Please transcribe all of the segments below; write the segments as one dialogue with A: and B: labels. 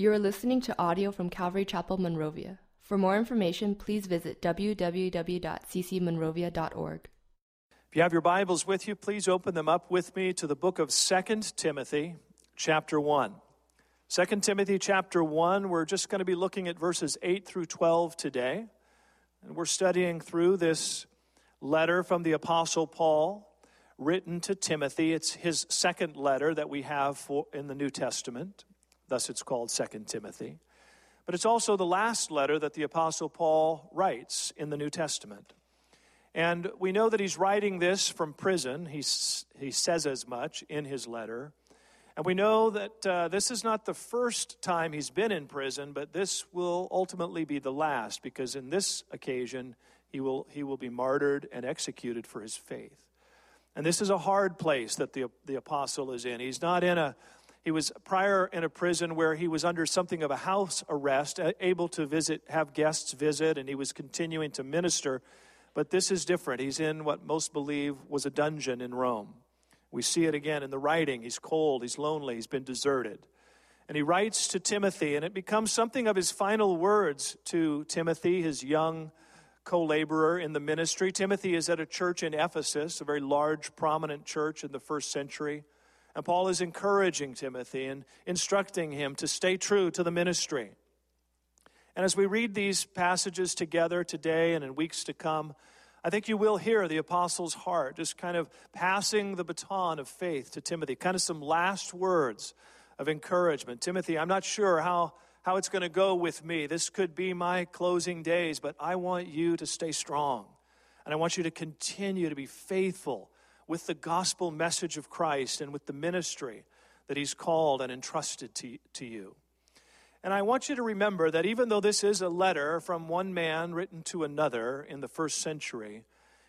A: You are listening to audio from Calvary Chapel Monrovia. For more information, please visit www.ccmonrovia.org.
B: If you have your Bibles with you, please open them up with me to the book of 2 Timothy, chapter 1. 2 Timothy, chapter 1, we're just going to be looking at verses 8 through 12 today. And we're studying through this letter from the Apostle Paul written to Timothy. It's his second letter that we have for, in the New Testament. Thus, it's called Second Timothy. But it's also the last letter that the Apostle Paul writes in the New Testament. And we know that he's writing this from prison. He's, he says as much in his letter. And we know that uh, this is not the first time he's been in prison, but this will ultimately be the last because in this occasion he will, he will be martyred and executed for his faith. And this is a hard place that the, the apostle is in. He's not in a, he was prior in a prison where he was under something of a house arrest, able to visit, have guests visit, and he was continuing to minister. But this is different. He's in what most believe was a dungeon in Rome. We see it again in the writing. He's cold, he's lonely, he's been deserted. And he writes to Timothy, and it becomes something of his final words to Timothy, his young co laborer in the ministry. Timothy is at a church in Ephesus, a very large, prominent church in the first century. And Paul is encouraging Timothy and instructing him to stay true to the ministry. And as we read these passages together today and in weeks to come, I think you will hear the apostle's heart just kind of passing the baton of faith to Timothy, kind of some last words of encouragement. Timothy, I'm not sure how how it's going to go with me. This could be my closing days, but I want you to stay strong. And I want you to continue to be faithful with the gospel message of Christ and with the ministry that He's called and entrusted to, to you. And I want you to remember that even though this is a letter from one man written to another in the first century,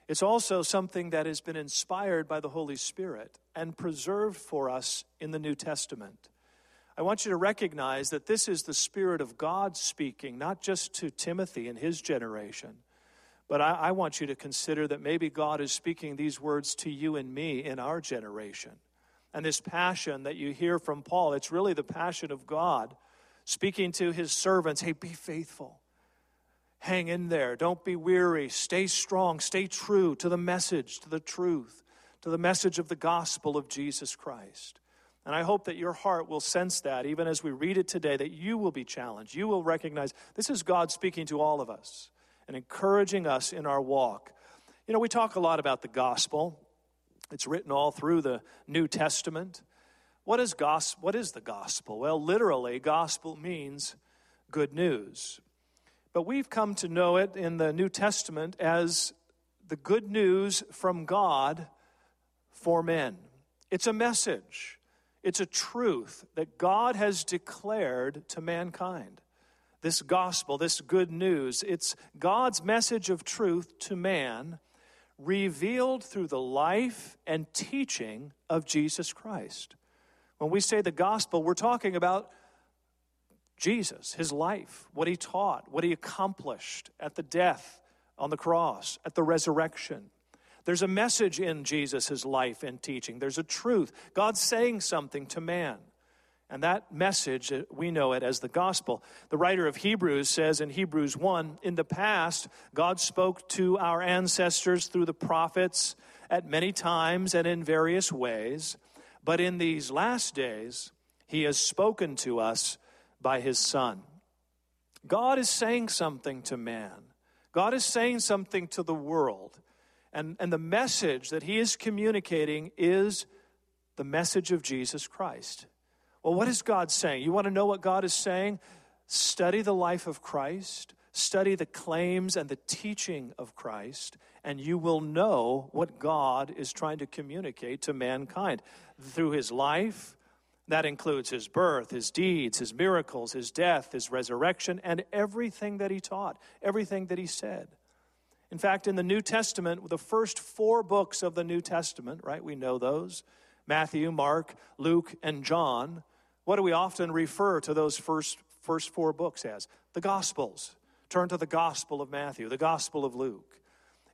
B: it's also something that has been inspired by the Holy Spirit and preserved for us in the New Testament. I want you to recognize that this is the Spirit of God speaking, not just to Timothy and his generation, but I, I, want you to consider that maybe God is speaking these words to you and me in our generation. And this passion that you hear from Paul, it's really the passion of God speaking to his servants hey, be faithful. Hang in there. Don't be weary. Stay strong. Stay true to the message, to the truth, to the message of the gospel of Jesus Christ. And I hope that your heart will sense that even as we read it today, that you will be challenged. You will recognize this is God speaking to all of us and encouraging us in our walk. You know, we talk a lot about the gospel, it's written all through the New Testament. What is, gospel? what is the gospel? Well, literally, gospel means good news. But we've come to know it in the New Testament as the good news from God for men. It's a message. It's a truth that God has declared to mankind. This gospel, this good news, it's God's message of truth to man revealed through the life and teaching of Jesus Christ. When we say the gospel, we're talking about Jesus, his life, what he taught, what he accomplished at the death on the cross, at the resurrection. There's a message in Jesus' life and teaching. There's a truth. God's saying something to man. And that message, uh, we know it as the gospel. The writer of Hebrews says in Hebrews 1 In the past, God spoke to our ancestors through the prophets at many times and in various ways. But in these last days, he has spoken to us by his Son. God is saying something to man, God is saying something to the world. And, and the message that he is communicating is the message of Jesus Christ. Well, what is God saying? You want to know what God is saying? Study the life of Christ, study the claims and the teaching of Christ, and you will know what God is trying to communicate to mankind through his life. That includes his birth, his deeds, his miracles, his death, his resurrection, and everything that he taught, everything that he said. In fact, in the New Testament, the first four books of the New Testament, right, we know those Matthew, Mark, Luke, and John. What do we often refer to those first, first four books as? The Gospels. Turn to the Gospel of Matthew, the Gospel of Luke.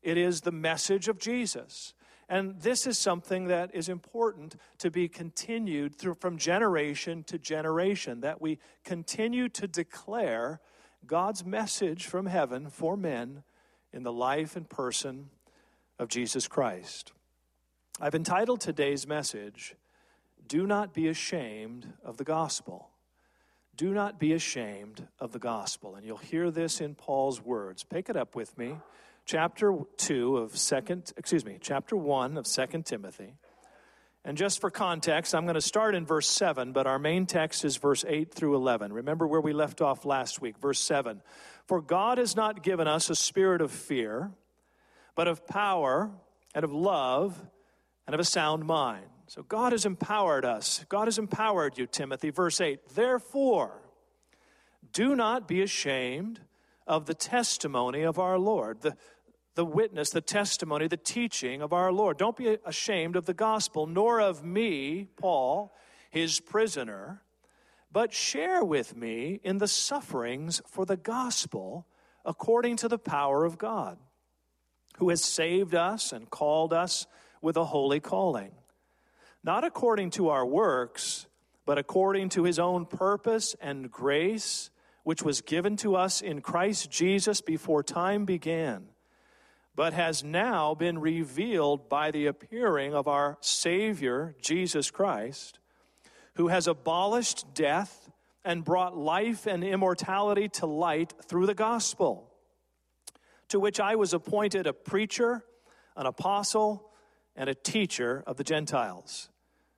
B: It is the message of Jesus. And this is something that is important to be continued through from generation to generation, that we continue to declare God's message from heaven for men in the life and person of Jesus Christ. I've entitled today's message, Do Not Be Ashamed of the Gospel. Do not be ashamed of the gospel. And you'll hear this in Paul's words. Pick it up with me chapter 2 of second excuse me chapter 1 of second timothy and just for context i'm going to start in verse 7 but our main text is verse 8 through 11 remember where we left off last week verse 7 for god has not given us a spirit of fear but of power and of love and of a sound mind so god has empowered us. God has empowered you timothy. Verse 8 therefore do not be ashamed of the testimony of our lord the the witness, the testimony, the teaching of our Lord. Don't be ashamed of the gospel, nor of me, Paul, his prisoner, but share with me in the sufferings for the gospel according to the power of God, who has saved us and called us with a holy calling, not according to our works, but according to his own purpose and grace, which was given to us in Christ Jesus before time began but has now been revealed by the appearing of our Savior, Jesus Christ, who has abolished death and brought life and immortality to light through the gospel, to which I was appointed a preacher, an apostle, and a teacher of the Gentiles.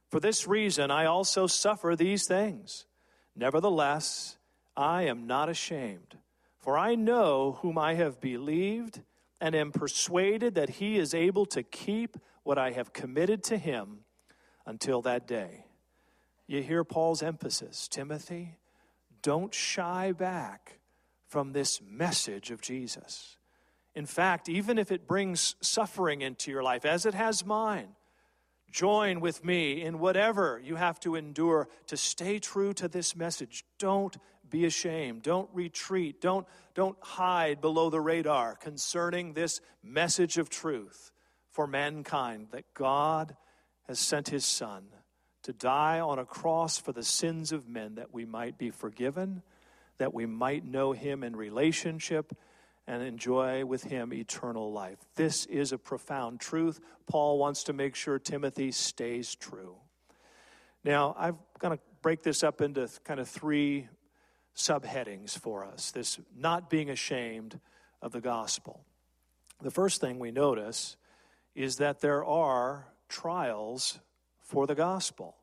B: For this reason, I also suffer these things. Nevertheless, I am not ashamed, for I know whom I have believed and am persuaded that he is able to keep what I have committed to him until that day. You hear Paul's emphasis Timothy, don't shy back from this message of Jesus. In fact, even if it brings suffering into your life, as it has mine, join with me in whatever you have to endure to stay true to this message. Don't be ashamed. Don't retreat. Don't, don't hide below the radar concerning this message of truth for mankind that God has sent his Son to die on a cross for the sins of men that we might be forgiven, that we might know him in relationship and enjoy with him eternal life. This is a profound truth. Paul wants to make sure Timothy stays true. Now, I'm going to break this up into kind of three subheadings for us this not being ashamed of the gospel. The first thing we notice is that there are trials for the gospel.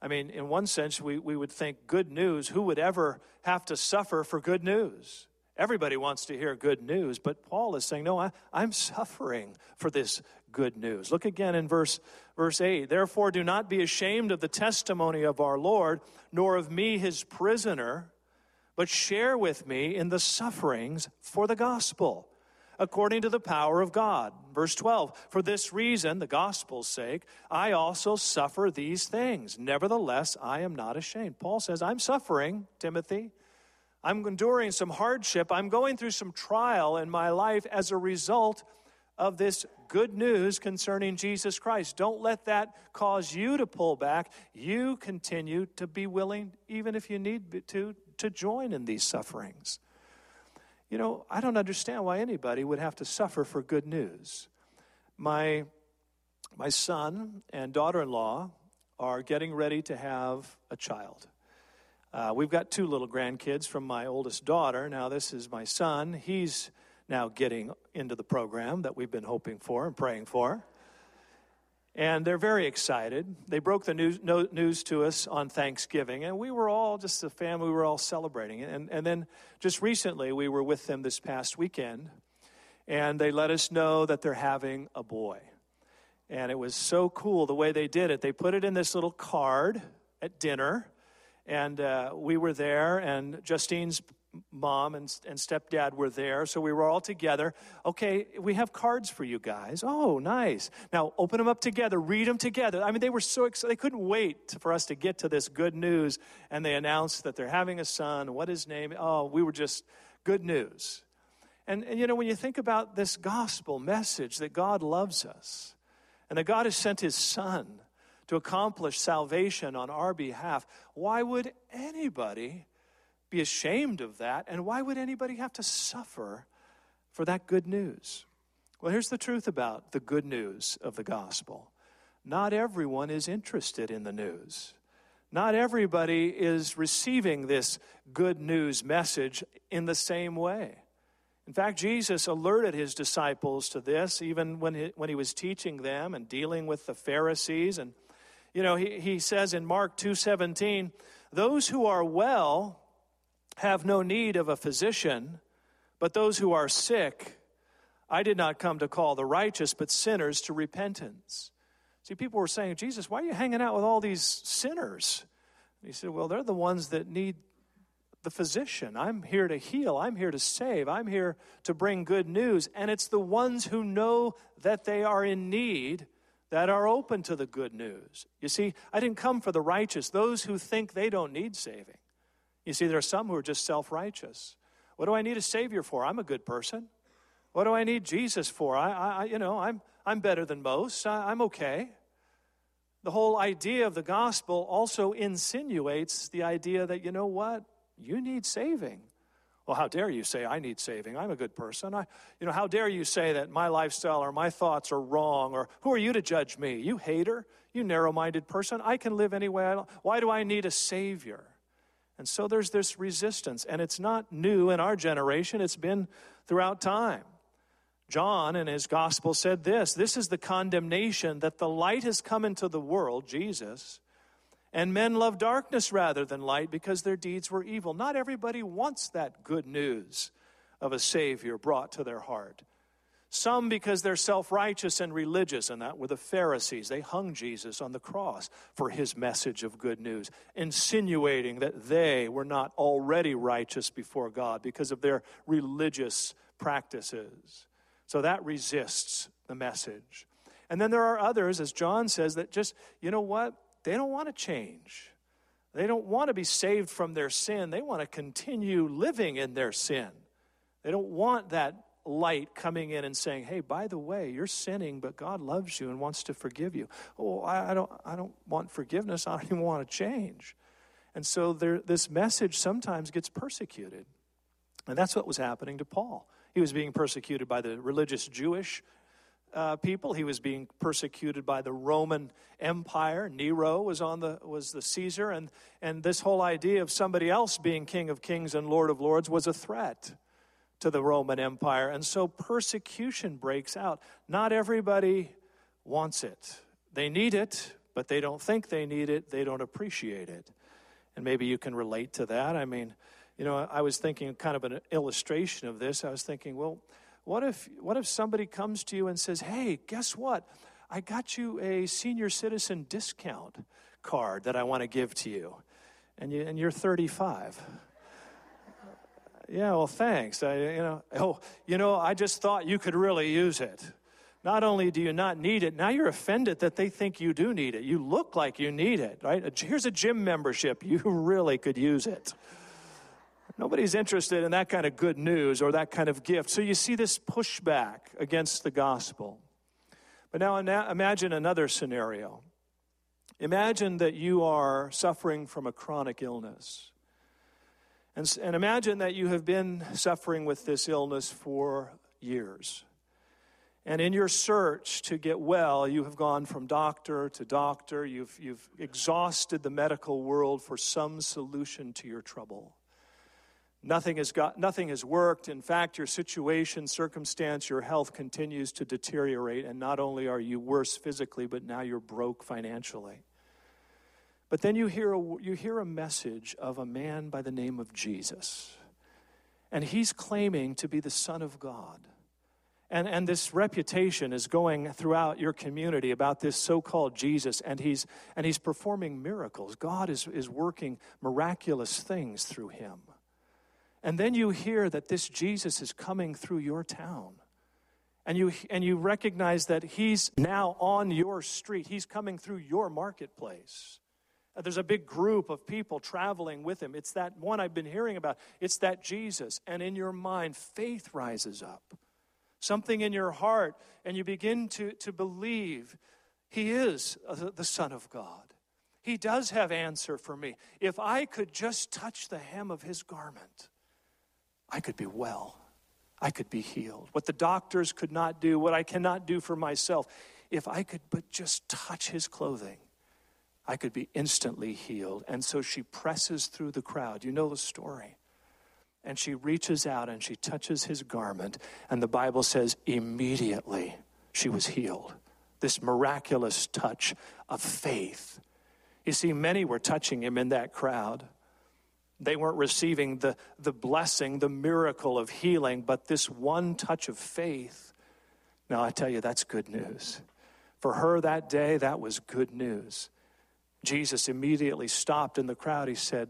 B: I mean, in one sense, we, we would think good news, who would ever have to suffer for good news? Everybody wants to hear good news, but Paul is saying, No, I, I'm suffering for this good news. Look again in verse, verse 8. Therefore, do not be ashamed of the testimony of our Lord, nor of me, his prisoner but share with me in the sufferings for the gospel, according to the power of God. Verse 12, for this reason, the gospel's sake, I also suffer these things. Nevertheless, I am not ashamed. Paul says, I'm suffering, Timothy. I'm enduring some hardship. I'm going through some trial in my life as a result of this good news concerning Jesus Christ. Don't let that cause you to pull back. You continue to be willing, even if you need to, to join in these sufferings. You know, I don't understand why anybody would have to suffer for good news. My, my son and daughter in law are getting ready to have a child. Uh, we've got two little grandkids from my oldest daughter. Now, this is my son. He's now getting into the program that we've been hoping for and praying for. And they're very excited. They broke the news, no, news to us on Thanksgiving, and we were all, just a family, we were all celebrating. And, and then just recently, we were with them this past weekend, and they let us know that they're having a boy. And it was so cool the way they did it. They put it in this little card at dinner, and uh, we were there, and Justine's mom and, and stepdad were there, so we were all together. Okay, we have cards for you guys. Oh, nice. Now open them up together, read them together. I mean, they were so excited. They couldn't wait for us to get to this good news. And they announced that they're having a son. What his name? Oh, we were just good news. And, and you know, when you think about this gospel message that God loves us, and that God has sent his Son to accomplish salvation on our behalf, why would anybody be ashamed of that? And why would anybody have to suffer for that good news? Well, here's the truth about the good news of the gospel not everyone is interested in the news. Not everybody is receiving this good news message in the same way. In fact, Jesus alerted his disciples to this even when he, when he was teaching them and dealing with the Pharisees. And, you know, he, he says in Mark 2.17, those who are well have no need of a physician, but those who are sick, I did not come to call the righteous, but sinners to repentance. See, people were saying, Jesus, why are you hanging out with all these sinners? And he said, Well, they're the ones that need the physician. I'm here to heal. I'm here to save. I'm here to bring good news. And it's the ones who know that they are in need that are open to the good news. You see, I didn't come for the righteous, those who think they don't need saving. You see, there are some who are just self righteous. What do I need a Savior for? I'm a good person. What do I need Jesus for? I, I you know, I'm, I'm better than most. I, I'm okay. The whole idea of the gospel also insinuates the idea that, you know what? You need saving. Well, how dare you say I need saving? I'm a good person. I, you know, how dare you say that my lifestyle or my thoughts are wrong? Or who are you to judge me? You hater, you narrow-minded person. I can live any way I want. Why do I need a savior? And so there's this resistance, and it's not new in our generation. It's been throughout time. John in his gospel said this: "This is the condemnation that the light has come into the world, Jesus." And men love darkness rather than light because their deeds were evil. Not everybody wants that good news of a Savior brought to their heart. Some because they're self righteous and religious, and that were the Pharisees. They hung Jesus on the cross for his message of good news, insinuating that they were not already righteous before God because of their religious practices. So that resists the message. And then there are others, as John says, that just, you know what? They don't want to change. They don't want to be saved from their sin. They want to continue living in their sin. They don't want that light coming in and saying, "Hey, by the way, you're sinning, but God loves you and wants to forgive you." Oh, I, don't, I don't want forgiveness. I don't even want to change. And so there, this message sometimes gets persecuted, and that's what was happening to Paul. He was being persecuted by the religious Jewish uh, people. He was being persecuted by the Roman Empire. Nero was on the was the Caesar, and and this whole idea of somebody else being King of Kings and Lord of Lords was a threat to the Roman Empire, and so persecution breaks out. Not everybody wants it. They need it, but they don't think they need it. They don't appreciate it, and maybe you can relate to that. I mean, you know, I was thinking kind of an illustration of this. I was thinking, well what if, what if somebody comes to you and says, Hey, guess what? I got you a senior citizen discount card that I want to give to you. And, you, and you're 35. yeah, well, thanks. I, you know, oh, you know, I just thought you could really use it. Not only do you not need it, now you're offended that they think you do need it. You look like you need it, right? Here's a gym membership. You really could use it. Nobody's interested in that kind of good news or that kind of gift. So you see this pushback against the gospel. But now imagine another scenario. Imagine that you are suffering from a chronic illness. And, and imagine that you have been suffering with this illness for years. And in your search to get well, you have gone from doctor to doctor. You've, you've exhausted the medical world for some solution to your trouble. Nothing has, got, nothing has worked. In fact, your situation, circumstance, your health continues to deteriorate. And not only are you worse physically, but now you're broke financially. But then you hear, a, you hear a message of a man by the name of Jesus. And he's claiming to be the Son of God. And, and this reputation is going throughout your community about this so called Jesus, and he's, and he's performing miracles. God is, is working miraculous things through him. And then you hear that this Jesus is coming through your town. And you, and you recognize that he's now on your street. He's coming through your marketplace. Uh, there's a big group of people traveling with him. It's that one I've been hearing about. It's that Jesus. And in your mind, faith rises up. Something in your heart, and you begin to, to believe He is uh, the Son of God. He does have answer for me. If I could just touch the hem of his garment, I could be well. I could be healed. What the doctors could not do, what I cannot do for myself, if I could but just touch his clothing, I could be instantly healed. And so she presses through the crowd. You know the story. And she reaches out and she touches his garment. And the Bible says, immediately she was healed. This miraculous touch of faith. You see, many were touching him in that crowd. They weren't receiving the, the blessing, the miracle of healing, but this one touch of faith. Now, I tell you, that's good news. For her that day, that was good news. Jesus immediately stopped in the crowd. He said,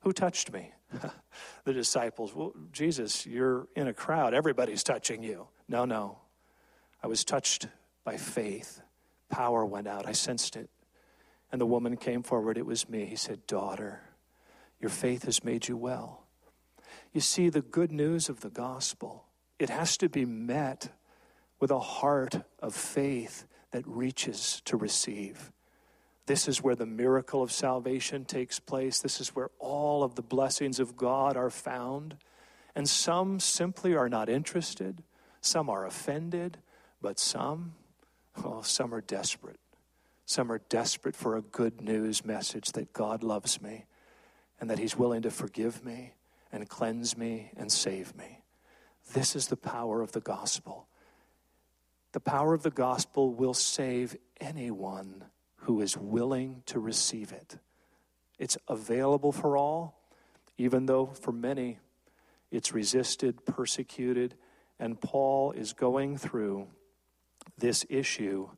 B: Who touched me? the disciples, Well, Jesus, you're in a crowd. Everybody's touching you. No, no. I was touched by faith. Power went out. I sensed it. And the woman came forward. It was me. He said, Daughter, your faith has made you well. You see, the good news of the gospel, it has to be met with a heart of faith that reaches to receive. This is where the miracle of salvation takes place. This is where all of the blessings of God are found. And some simply are not interested, some are offended, but some, oh, some are desperate. Some are desperate for a good news message that God loves me and that He's willing to forgive me and cleanse me and save me. This is the power of the gospel. The power of the gospel will save anyone who is willing to receive it. It's available for all, even though for many it's resisted, persecuted, and Paul is going through this issue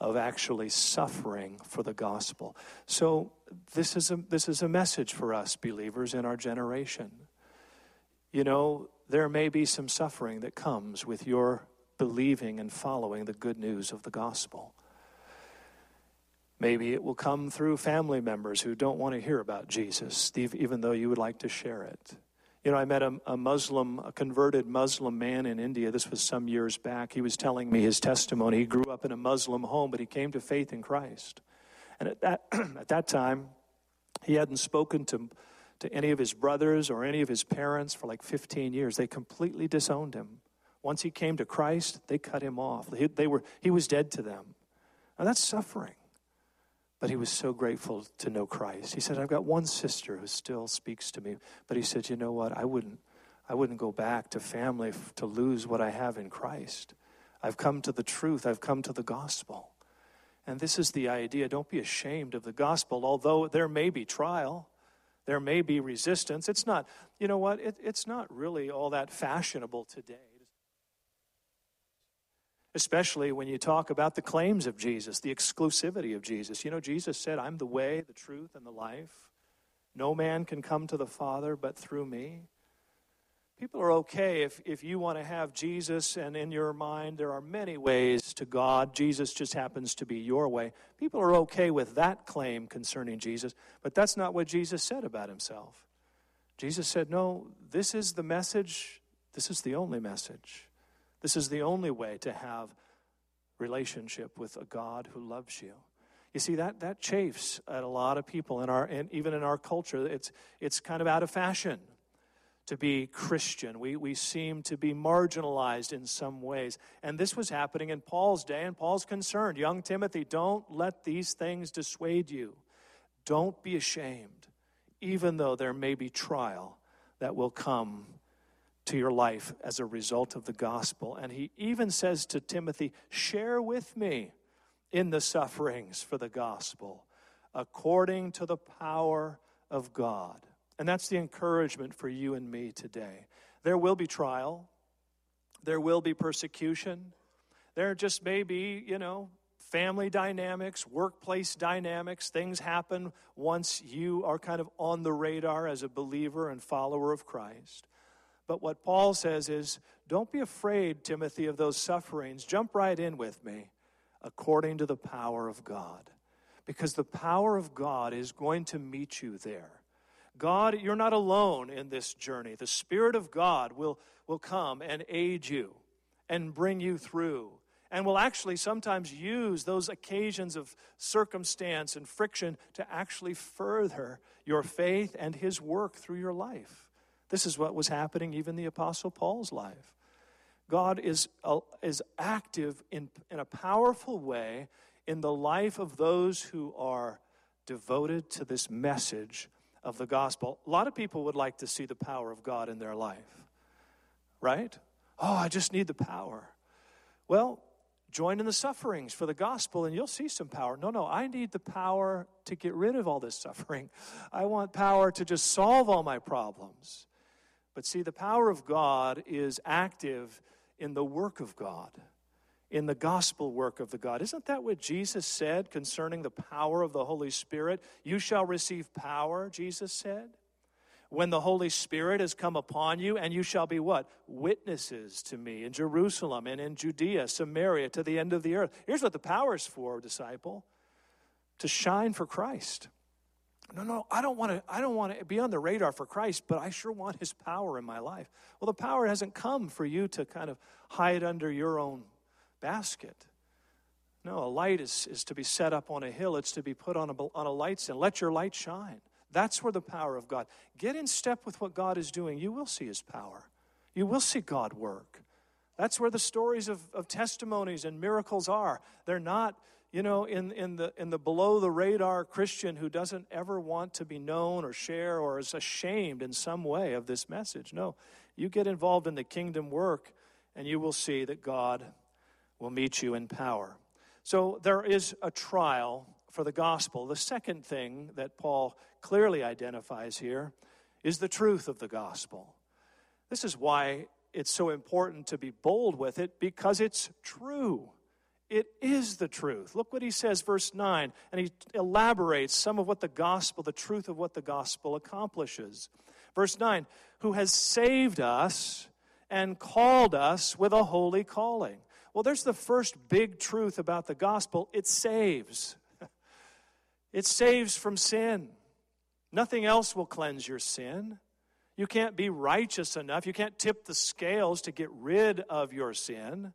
B: of actually suffering for the gospel. So this is a this is a message for us believers in our generation. You know, there may be some suffering that comes with your believing and following the good news of the gospel. Maybe it will come through family members who don't want to hear about Jesus, even though you would like to share it. You know, I met a, a, Muslim, a converted Muslim man in India. This was some years back. He was telling me his testimony. He grew up in a Muslim home, but he came to faith in Christ. And at that, at that time, he hadn't spoken to, to any of his brothers or any of his parents for like 15 years. They completely disowned him. Once he came to Christ, they cut him off. He, they were, he was dead to them. Now that's suffering. But he was so grateful to know Christ. He said, I've got one sister who still speaks to me. But he said, you know what? I wouldn't, I wouldn't go back to family to lose what I have in Christ. I've come to the truth. I've come to the gospel. And this is the idea. Don't be ashamed of the gospel, although there may be trial, there may be resistance. It's not, you know what? It, it's not really all that fashionable today especially when you talk about the claims of Jesus, the exclusivity of Jesus. You know, Jesus said, I'm the way, the truth, and the life. No man can come to the Father but through me. People are okay if, if you want to have Jesus and in your mind there are many ways to God. Jesus just happens to be your way. People are okay with that claim concerning Jesus, but that's not what Jesus said about himself. Jesus said, No, this is the message, this is the only message. This is the only way to have relationship with a God who loves you. You see that that chafes at a lot of people in our and even in our culture. It's it's kind of out of fashion to be Christian. We we seem to be marginalized in some ways. And this was happening in Paul's day, and Paul's concerned. Young Timothy, don't let these things dissuade you. Don't be ashamed, even though there may be trial that will come to your life as a result of the gospel. And he even says to Timothy, Share with me in the sufferings for the gospel according to the power of God. And that's the encouragement for you and me today. There will be trial, there will be persecution, there just may be, you know, family dynamics, workplace dynamics. Things happen once you are kind of on the radar as a believer and follower of Christ. But what Paul says is don't be afraid, Timothy, of those sufferings. Jump right in with me according to the power of God. Because the power of God is going to meet you there. God, you're not alone in this journey. The Spirit of God will, will come and aid you and bring you through and will actually sometimes use those occasions of circumstance and friction to actually further your faith and his work through your life. This is what was happening even the Apostle Paul's life. God is, uh, is active in, in a powerful way in the life of those who are devoted to this message of the gospel. A lot of people would like to see the power of God in their life, right? Oh, I just need the power. Well, join in the sufferings for the gospel and you'll see some power. No, no, I need the power to get rid of all this suffering. I want power to just solve all my problems. But see, the power of God is active in the work of God, in the gospel work of the God. Isn't that what Jesus said concerning the power of the Holy Spirit? You shall receive power, Jesus said when the Holy Spirit has come upon you, and you shall be what? Witnesses to me in Jerusalem and in Judea, Samaria, to the end of the earth. Here's what the power is for, disciple to shine for Christ. No, no, I don't want to I don't want to be on the radar for Christ, but I sure want his power in my life. Well, the power hasn't come for you to kind of hide under your own basket. No, a light is, is to be set up on a hill. It's to be put on a, on a light stand. Let your light shine. That's where the power of God. Get in step with what God is doing. You will see his power. You will see God work. That's where the stories of, of testimonies and miracles are. They're not, you know, in, in, the, in the below the radar Christian who doesn't ever want to be known or share or is ashamed in some way of this message. No, you get involved in the kingdom work and you will see that God will meet you in power. So there is a trial for the gospel. The second thing that Paul clearly identifies here is the truth of the gospel. This is why it's so important to be bold with it because it's true. It is the truth. Look what he says, verse 9, and he elaborates some of what the gospel, the truth of what the gospel accomplishes. Verse 9, who has saved us and called us with a holy calling. Well, there's the first big truth about the gospel it saves. It saves from sin. Nothing else will cleanse your sin. You can't be righteous enough. You can't tip the scales to get rid of your sin.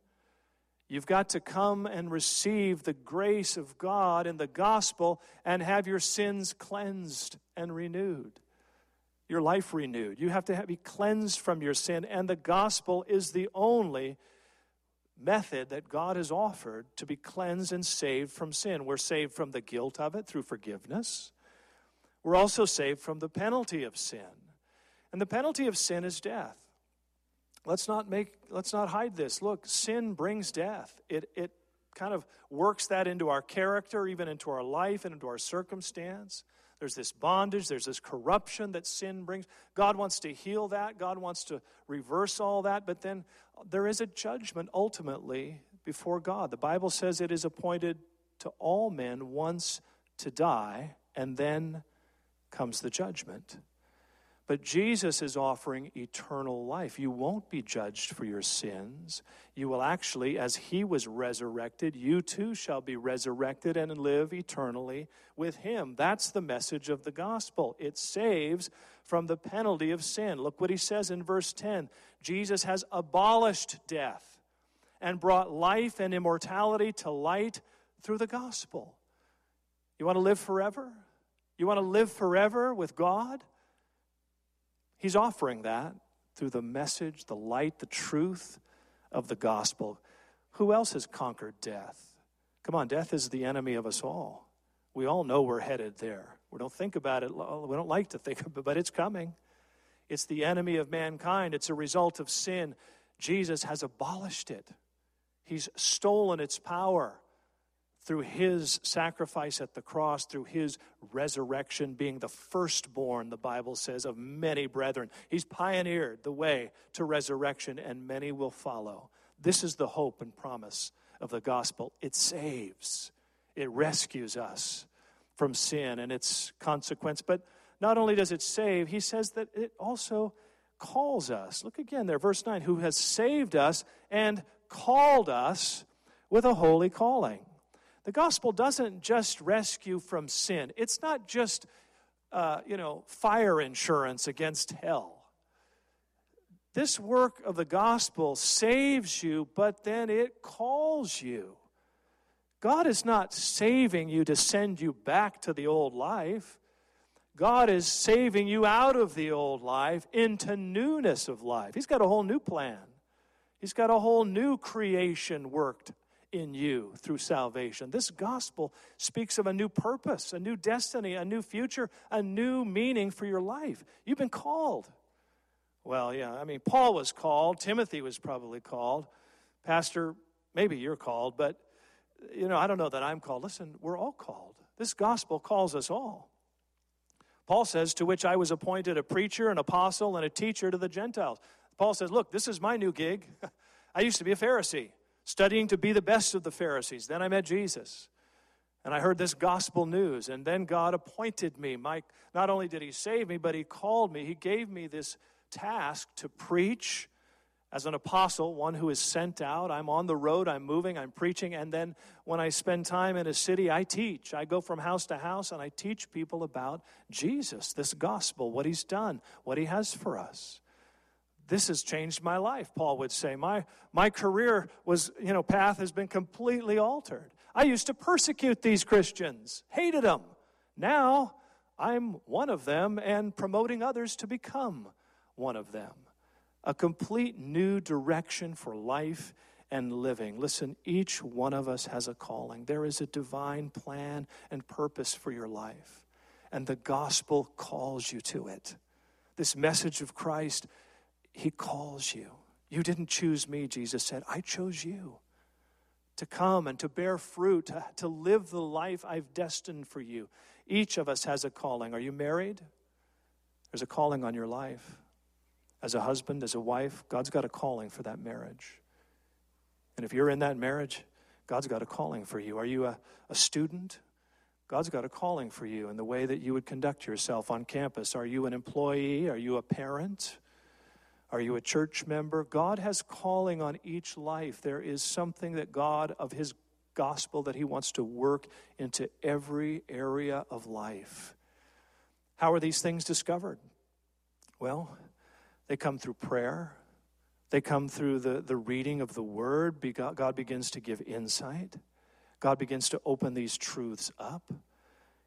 B: You've got to come and receive the grace of God in the gospel and have your sins cleansed and renewed. Your life renewed. You have to be cleansed from your sin, and the gospel is the only method that God has offered to be cleansed and saved from sin. We're saved from the guilt of it through forgiveness. We're also saved from the penalty of sin. And the penalty of sin is death. Let's not make let's not hide this. Look, sin brings death. It it kind of works that into our character, even into our life and into our circumstance. There's this bondage, there's this corruption that sin brings. God wants to heal that, God wants to reverse all that, but then there is a judgment ultimately before God. The Bible says it is appointed to all men once to die, and then comes the judgment. But Jesus is offering eternal life. You won't be judged for your sins. You will actually, as he was resurrected, you too shall be resurrected and live eternally with him. That's the message of the gospel. It saves from the penalty of sin. Look what he says in verse 10 Jesus has abolished death and brought life and immortality to light through the gospel. You want to live forever? You want to live forever with God? He's offering that through the message, the light, the truth of the gospel. Who else has conquered death? Come on, death is the enemy of us all. We all know we're headed there. We don't think about it, we don't like to think of it, but it's coming. It's the enemy of mankind, it's a result of sin. Jesus has abolished it, He's stolen its power through his sacrifice at the cross, through his resurrection, being the firstborn, the Bible says, of many brethren. He's pioneered the way to resurrection, and many will follow. This is the hope and promise of the gospel. It saves, it rescues us from sin and its consequence. But not only does it save, he says that it also calls us. Look again there, verse 9, who has saved us and called us with a holy calling. The gospel doesn't just rescue from sin, it's not just, uh, you know, fire insurance against hell. This work of the gospel saves you, but then it calls you. God is not saving you to send you back to the old life. God is saving you out of the old life into newness of life. He's got a whole new plan. He's got a whole new creation worked in you through salvation. This gospel speaks of a new purpose, a new destiny, a new future, a new meaning for your life. You've been called. Well, yeah, I mean, Paul was called, Timothy was probably called. Pastor, maybe you're called, but you know, I don't know that I'm called. Listen, we're all called. This gospel calls us all. Paul says, To which I was appointed a preacher, an apostle, and a teacher to the Gentiles. Paul says, Look, this is my new gig. I used to be a Pharisee, studying to be the best of the Pharisees. Then I met Jesus. And I heard this gospel news, and then God appointed me. My, not only did He save me, but He called me. He gave me this task to preach as an apostle, one who is sent out. I'm on the road, I'm moving, I'm preaching, and then when I spend time in a city, I teach. I go from house to house and I teach people about Jesus, this gospel, what he's done, what he has for us. This has changed my life, Paul would say. My, my career was, you know, path has been completely altered. I used to persecute these Christians, hated them. Now I'm one of them and promoting others to become one of them a complete new direction for life and living. Listen, each one of us has a calling. There is a divine plan and purpose for your life, and the gospel calls you to it. This message of Christ, He calls you. You didn't choose me, Jesus said. I chose you to come and to bear fruit, to, to live the life I've destined for you. Each of us has a calling. Are you married? There's a calling on your life as a husband, as a wife, God's got a calling for that marriage. And if you're in that marriage, God's got a calling for you. Are you a, a student? God's got a calling for you in the way that you would conduct yourself on campus. Are you an employee? Are you a parent? Are you a church member? God has calling on each life. There is something that God, of His gospel, that He wants to work into every area of life. How are these things discovered? Well, they come through prayer. They come through the, the reading of the word. God begins to give insight. God begins to open these truths up.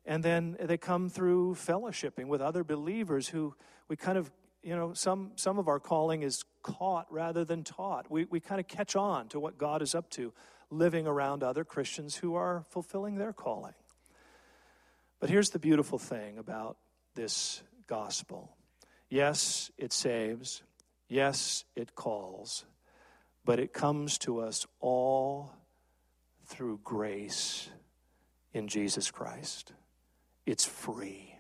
B: And then they come through fellowshipping with other believers who we kind of, you know, some, some of our calling is caught rather than taught. We, we kind of catch on to what God is up to, living around other Christians who are fulfilling their calling. But here's the beautiful thing about this gospel Yes, it saves. Yes, it calls. But it comes to us all through grace in Jesus Christ. It's free.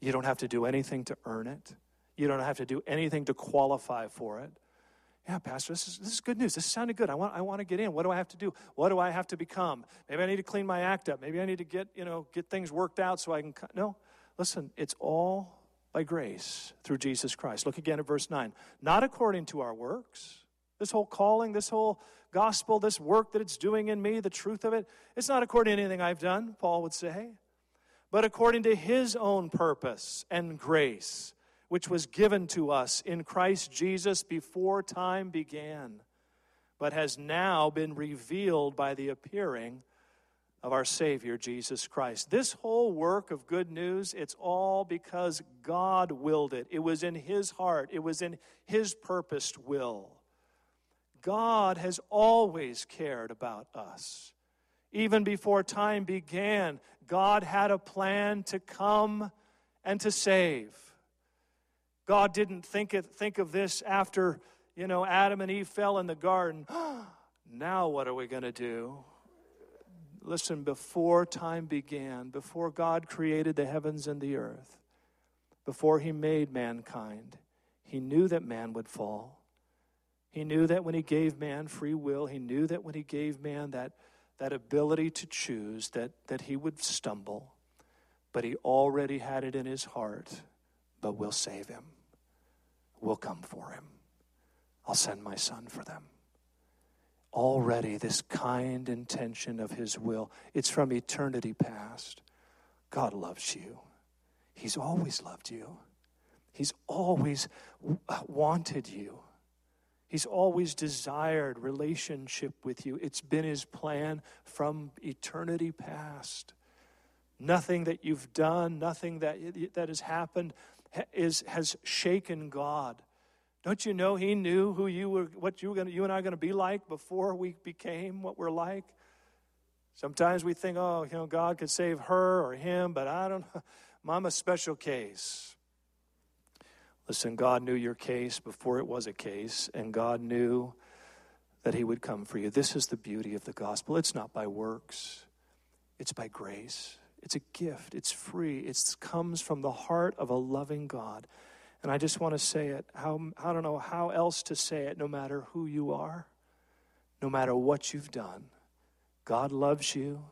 B: You don't have to do anything to earn it. You don't have to do anything to qualify for it. Yeah, Pastor, this is, this is good news. This sounded good. I want, I want to get in. What do I have to do? What do I have to become? Maybe I need to clean my act up. Maybe I need to get, you know, get things worked out so I can. No, listen, it's all by grace through Jesus Christ. Look again at verse 9. Not according to our works. This whole calling, this whole gospel, this work that it's doing in me, the truth of it, it's not according to anything I've done, Paul would say, but according to his own purpose and grace, which was given to us in Christ Jesus before time began, but has now been revealed by the appearing of our Savior, Jesus Christ. This whole work of good news, it's all because God willed it. It was in His heart, it was in His purposed will. God has always cared about us. Even before time began, God had a plan to come and to save. God didn't think of, think of this after, you know, Adam and Eve fell in the garden. now what are we going to do? Listen, before time began, before God created the heavens and the earth, before he made mankind, he knew that man would fall. He knew that when he gave man free will, he knew that when he gave man that, that ability to choose, that, that he would stumble. But he already had it in his heart, but we'll save him. We'll come for him. I'll send my son for them already this kind intention of His will. It's from eternity past. God loves you, He's always loved you. He's always uh, wanted you. He's always desired relationship with you. It's been his plan from eternity past. Nothing that you've done, nothing that, that has happened is, has shaken God. Don't you know he knew who you were, what you, were gonna, you and I are going to be like before we became what we're like? Sometimes we think, oh, you know, God could save her or him, but I don't know. I'm a special case. Listen, God knew your case before it was a case, and God knew that He would come for you. This is the beauty of the gospel. It's not by works, it's by grace. It's a gift, it's free, it comes from the heart of a loving God. And I just want to say it. How, I don't know how else to say it, no matter who you are, no matter what you've done. God loves you,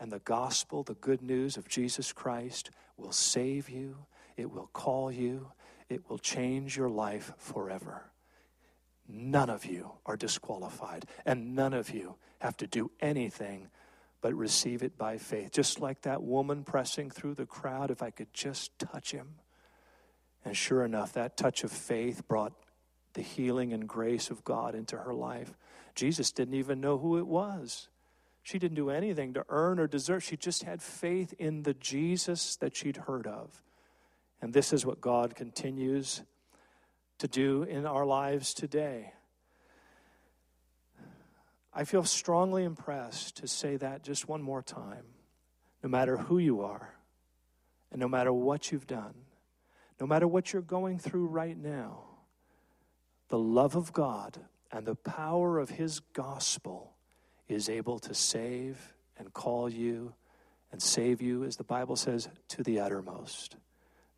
B: and the gospel, the good news of Jesus Christ, will save you, it will call you, it will change your life forever. None of you are disqualified, and none of you have to do anything but receive it by faith. Just like that woman pressing through the crowd, if I could just touch him. And sure enough, that touch of faith brought the healing and grace of God into her life. Jesus didn't even know who it was. She didn't do anything to earn or deserve. She just had faith in the Jesus that she'd heard of. And this is what God continues to do in our lives today. I feel strongly impressed to say that just one more time. No matter who you are, and no matter what you've done, no matter what you're going through right now, the love of God and the power of His gospel is able to save and call you and save you, as the Bible says, to the uttermost.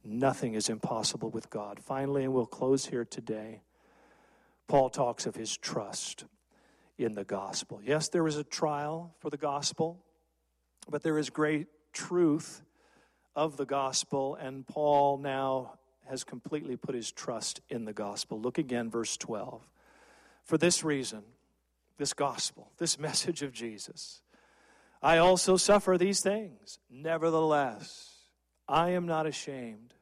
B: Nothing is impossible with God. Finally, and we'll close here today, Paul talks of his trust in the gospel. Yes, there is a trial for the gospel, but there is great truth of the gospel, and Paul now has completely put his trust in the gospel. Look again, verse 12. For this reason, this gospel, this message of Jesus, I also suffer these things. Nevertheless, I am not ashamed,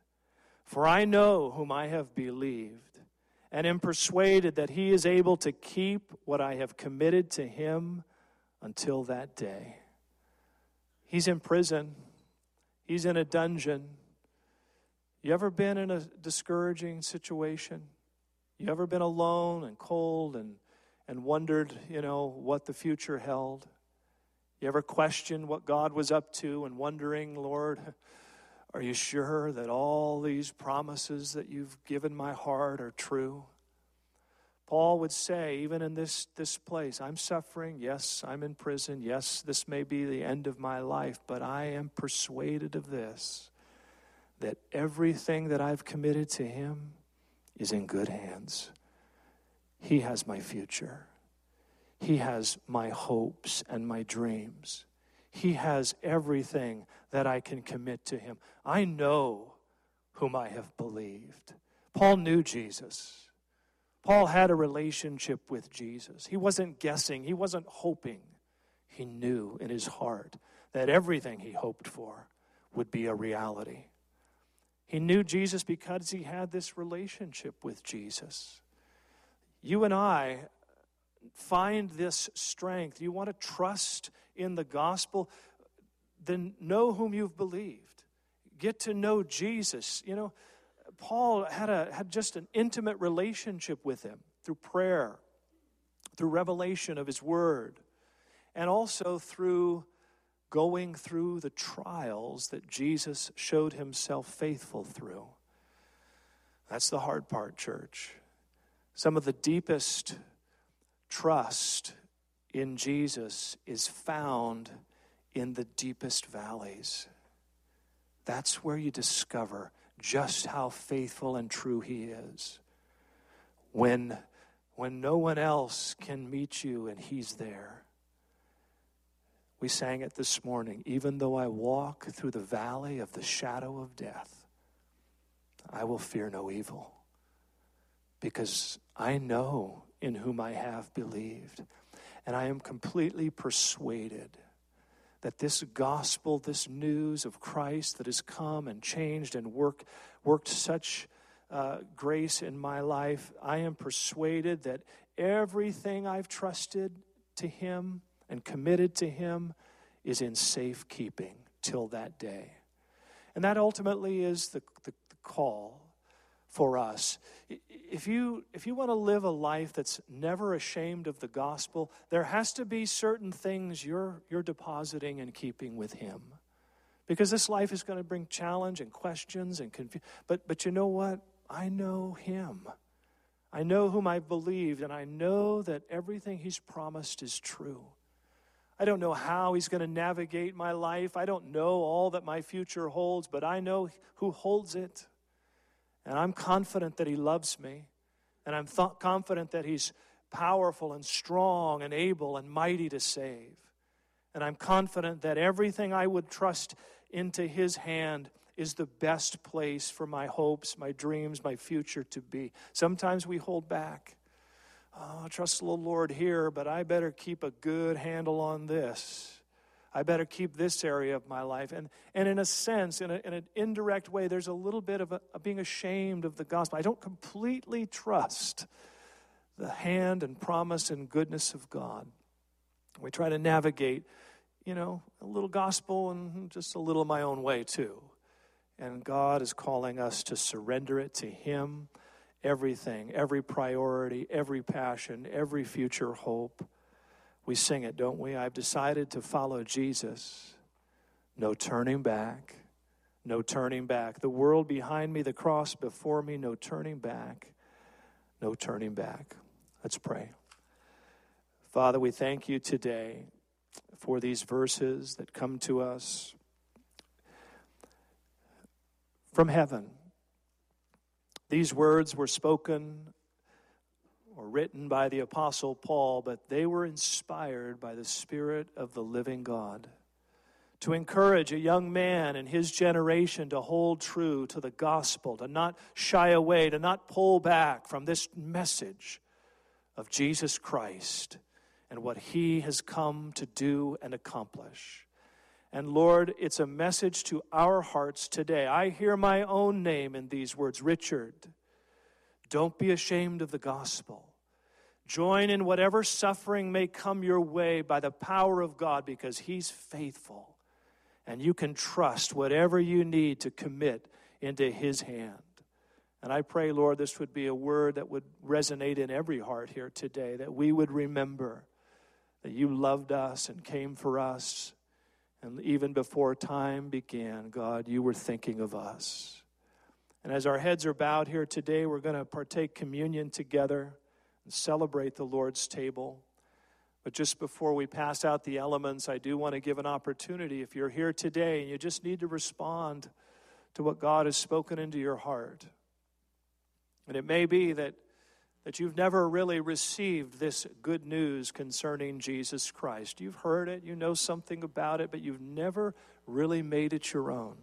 B: for I know whom I have believed, and am persuaded that he is able to keep what I have committed to him until that day. He's in prison, he's in a dungeon. You ever been in a discouraging situation? You ever been alone and cold and, and wondered, you know, what the future held? You ever questioned what God was up to and wondering, Lord, are you sure that all these promises that you've given my heart are true? Paul would say, even in this, this place, I'm suffering. Yes, I'm in prison. Yes, this may be the end of my life, but I am persuaded of this that everything that I've committed to Him is in good hands. He has my future, He has my hopes and my dreams. He has everything that I can commit to Him. I know whom I have believed. Paul knew Jesus. Paul had a relationship with Jesus. He wasn't guessing, he wasn't hoping. He knew in his heart that everything he hoped for would be a reality. He knew Jesus because he had this relationship with Jesus. You and I find this strength. You want to trust in the gospel, then know whom you've believed. Get to know Jesus. You know, Paul had, a, had just an intimate relationship with him through prayer, through revelation of his word, and also through going through the trials that Jesus showed himself faithful through. That's the hard part, church. Some of the deepest trust in Jesus is found in the deepest valleys. That's where you discover just how faithful and true he is. When, when no one else can meet you and he's there we sang it this morning. Even though I walk through the valley of the shadow of death, I will fear no evil because I know in whom I have believed. And I am completely persuaded that this gospel, this news of Christ that has come and changed and work, worked such uh, grace in my life, I am persuaded that everything I've trusted to Him and committed to Him is in safekeeping till that day. And that ultimately is the, the, the call for us. If you, if you want to live a life that's never ashamed of the gospel, there has to be certain things you're, you're depositing and keeping with Him. Because this life is going to bring challenge and questions and confusion. But, but you know what? I know Him. I know whom I've believed, and I know that everything He's promised is true. I don't know how He's going to navigate my life. I don't know all that my future holds, but I know who holds it. And I'm confident that He loves me. And I'm th- confident that He's powerful and strong and able and mighty to save. And I'm confident that everything I would trust into His hand is the best place for my hopes, my dreams, my future to be. Sometimes we hold back. Oh, I trust the Lord here, but I better keep a good handle on this. I better keep this area of my life. And, and in a sense, in, a, in an indirect way, there's a little bit of, a, of being ashamed of the gospel. I don't completely trust the hand and promise and goodness of God. We try to navigate, you know, a little gospel and just a little my own way, too. And God is calling us to surrender it to Him everything, every priority, every passion, every future hope. We sing it, don't we? I've decided to follow Jesus. No turning back. No turning back. The world behind me, the cross before me, no turning back. No turning back. Let's pray. Father, we thank you today for these verses that come to us from heaven. These words were spoken or written by the Apostle Paul, but they were inspired by the Spirit of the living God to encourage a young man in his generation to hold true to the gospel, to not shy away, to not pull back from this message of Jesus Christ and what he has come to do and accomplish. And Lord, it's a message to our hearts today. I hear my own name in these words Richard, don't be ashamed of the gospel. Join in whatever suffering may come your way by the power of God because He's faithful. And you can trust whatever you need to commit into His hand. And I pray, Lord, this would be a word that would resonate in every heart here today, that we would remember that you loved us and came for us and even before time began, God, you were thinking of us. And as our heads are bowed here today, we're going to partake communion together and celebrate the Lord's table. But just before we pass out the elements, I do want to give an opportunity. If you're here today and you just need to respond to what God has spoken into your heart, and it may be that that you've never really received this good news concerning Jesus Christ. You've heard it, you know something about it, but you've never really made it your own.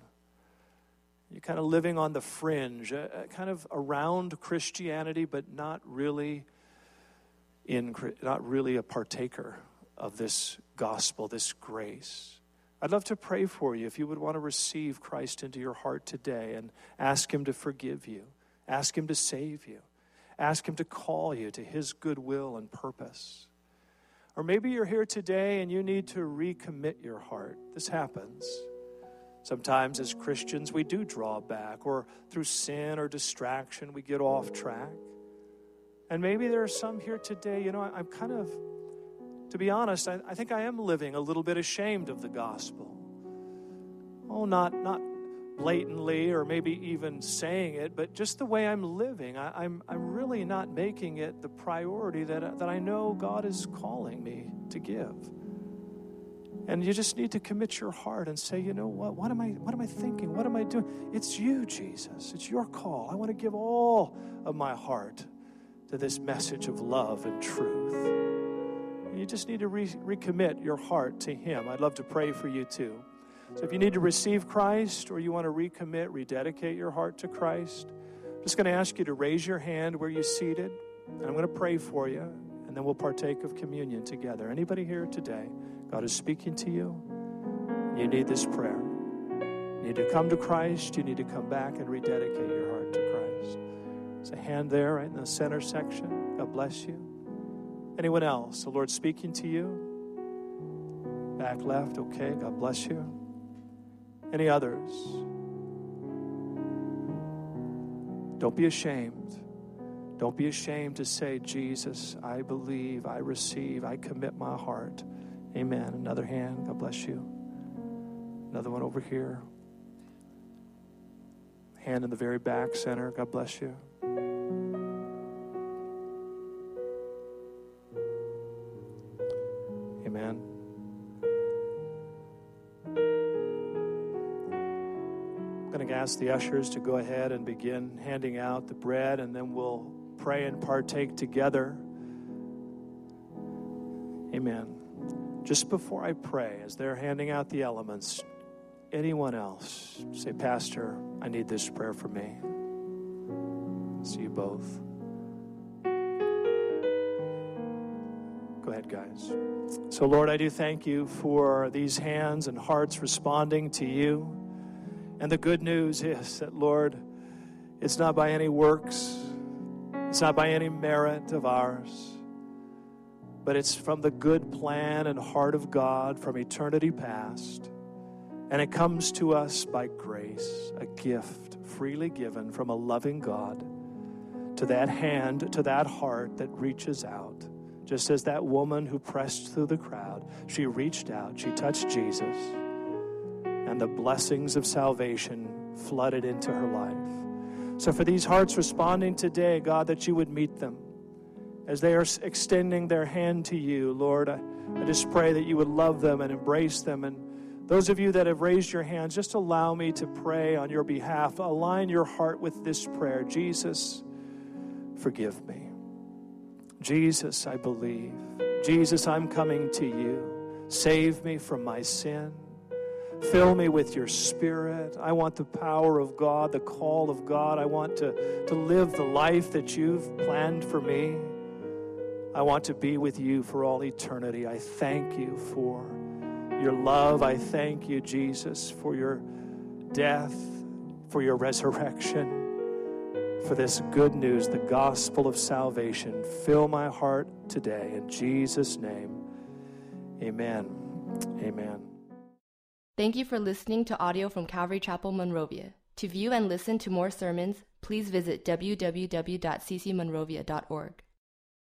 B: You're kind of living on the fringe, kind of around Christianity, but not really in, not really a partaker of this gospel, this grace. I'd love to pray for you if you would want to receive Christ into your heart today and ask Him to forgive you, ask Him to save you. Ask Him to call you to His goodwill and purpose. Or maybe you're here today and you need to recommit your heart. This happens. Sometimes, as Christians, we do draw back, or through sin or distraction, we get off track. And maybe there are some here today, you know, I'm kind of, to be honest, I, I think I am living a little bit ashamed of the gospel. Oh, not, not blatantly or maybe even saying it, but just the way I'm living. I, am I'm, I'm really not making it the priority that, that I know God is calling me to give. And you just need to commit your heart and say, you know what? What am I what am I thinking? What am I doing? It's you, Jesus. It's your call. I want to give all of my heart to this message of love and truth. You just need to re- recommit your heart to Him. I'd love to pray for you too. So if you need to receive Christ or you want to recommit, rededicate your heart to Christ, I'm just going to ask you to raise your hand where you're seated, and I'm going to pray for you, and then we'll partake of communion together. Anybody here today? God is speaking to you. You need this prayer. You need to come to Christ. You need to come back and rededicate your heart. There's a hand there right in the center section. God bless you. Anyone else? The Lord speaking to you? Back left. Okay. God bless you. Any others? Don't be ashamed. Don't be ashamed to say, Jesus, I believe, I receive, I commit my heart. Amen. Another hand. God bless you. Another one over here. Hand in the very back center. God bless you. Ask the ushers to go ahead and begin handing out the bread, and then we'll pray and partake together. Amen. Just before I pray, as they're handing out the elements, anyone else say, Pastor, I need this prayer for me. See you both. Go ahead, guys. So, Lord, I do thank you for these hands and hearts responding to you. And the good news is that, Lord, it's not by any works, it's not by any merit of ours, but it's from the good plan and heart of God from eternity past. And it comes to us by grace, a gift freely given from a loving God to that hand, to that heart that reaches out. Just as that woman who pressed through the crowd, she reached out, she touched Jesus, and the blessings of salvation flooded into her life. So, for these hearts responding today, God, that you would meet them as they are extending their hand to you, Lord, I, I just pray that you would love them and embrace them. And those of you that have raised your hands, just allow me to pray on your behalf. Align your heart with this prayer Jesus, forgive me. Jesus, I believe. Jesus, I'm coming to you. Save me from my sin. Fill me with your spirit. I want the power of God, the call of God. I want to, to live the life that you've planned for me. I want to be with you for all eternity. I thank you for your love. I thank you, Jesus, for your death, for your resurrection for this good news, the gospel of salvation. Fill my heart today. In Jesus' name, amen. Amen.
A: Thank you for listening to audio from Calvary Chapel, Monrovia. To view and listen to more sermons, please visit www.ccmonrovia.org.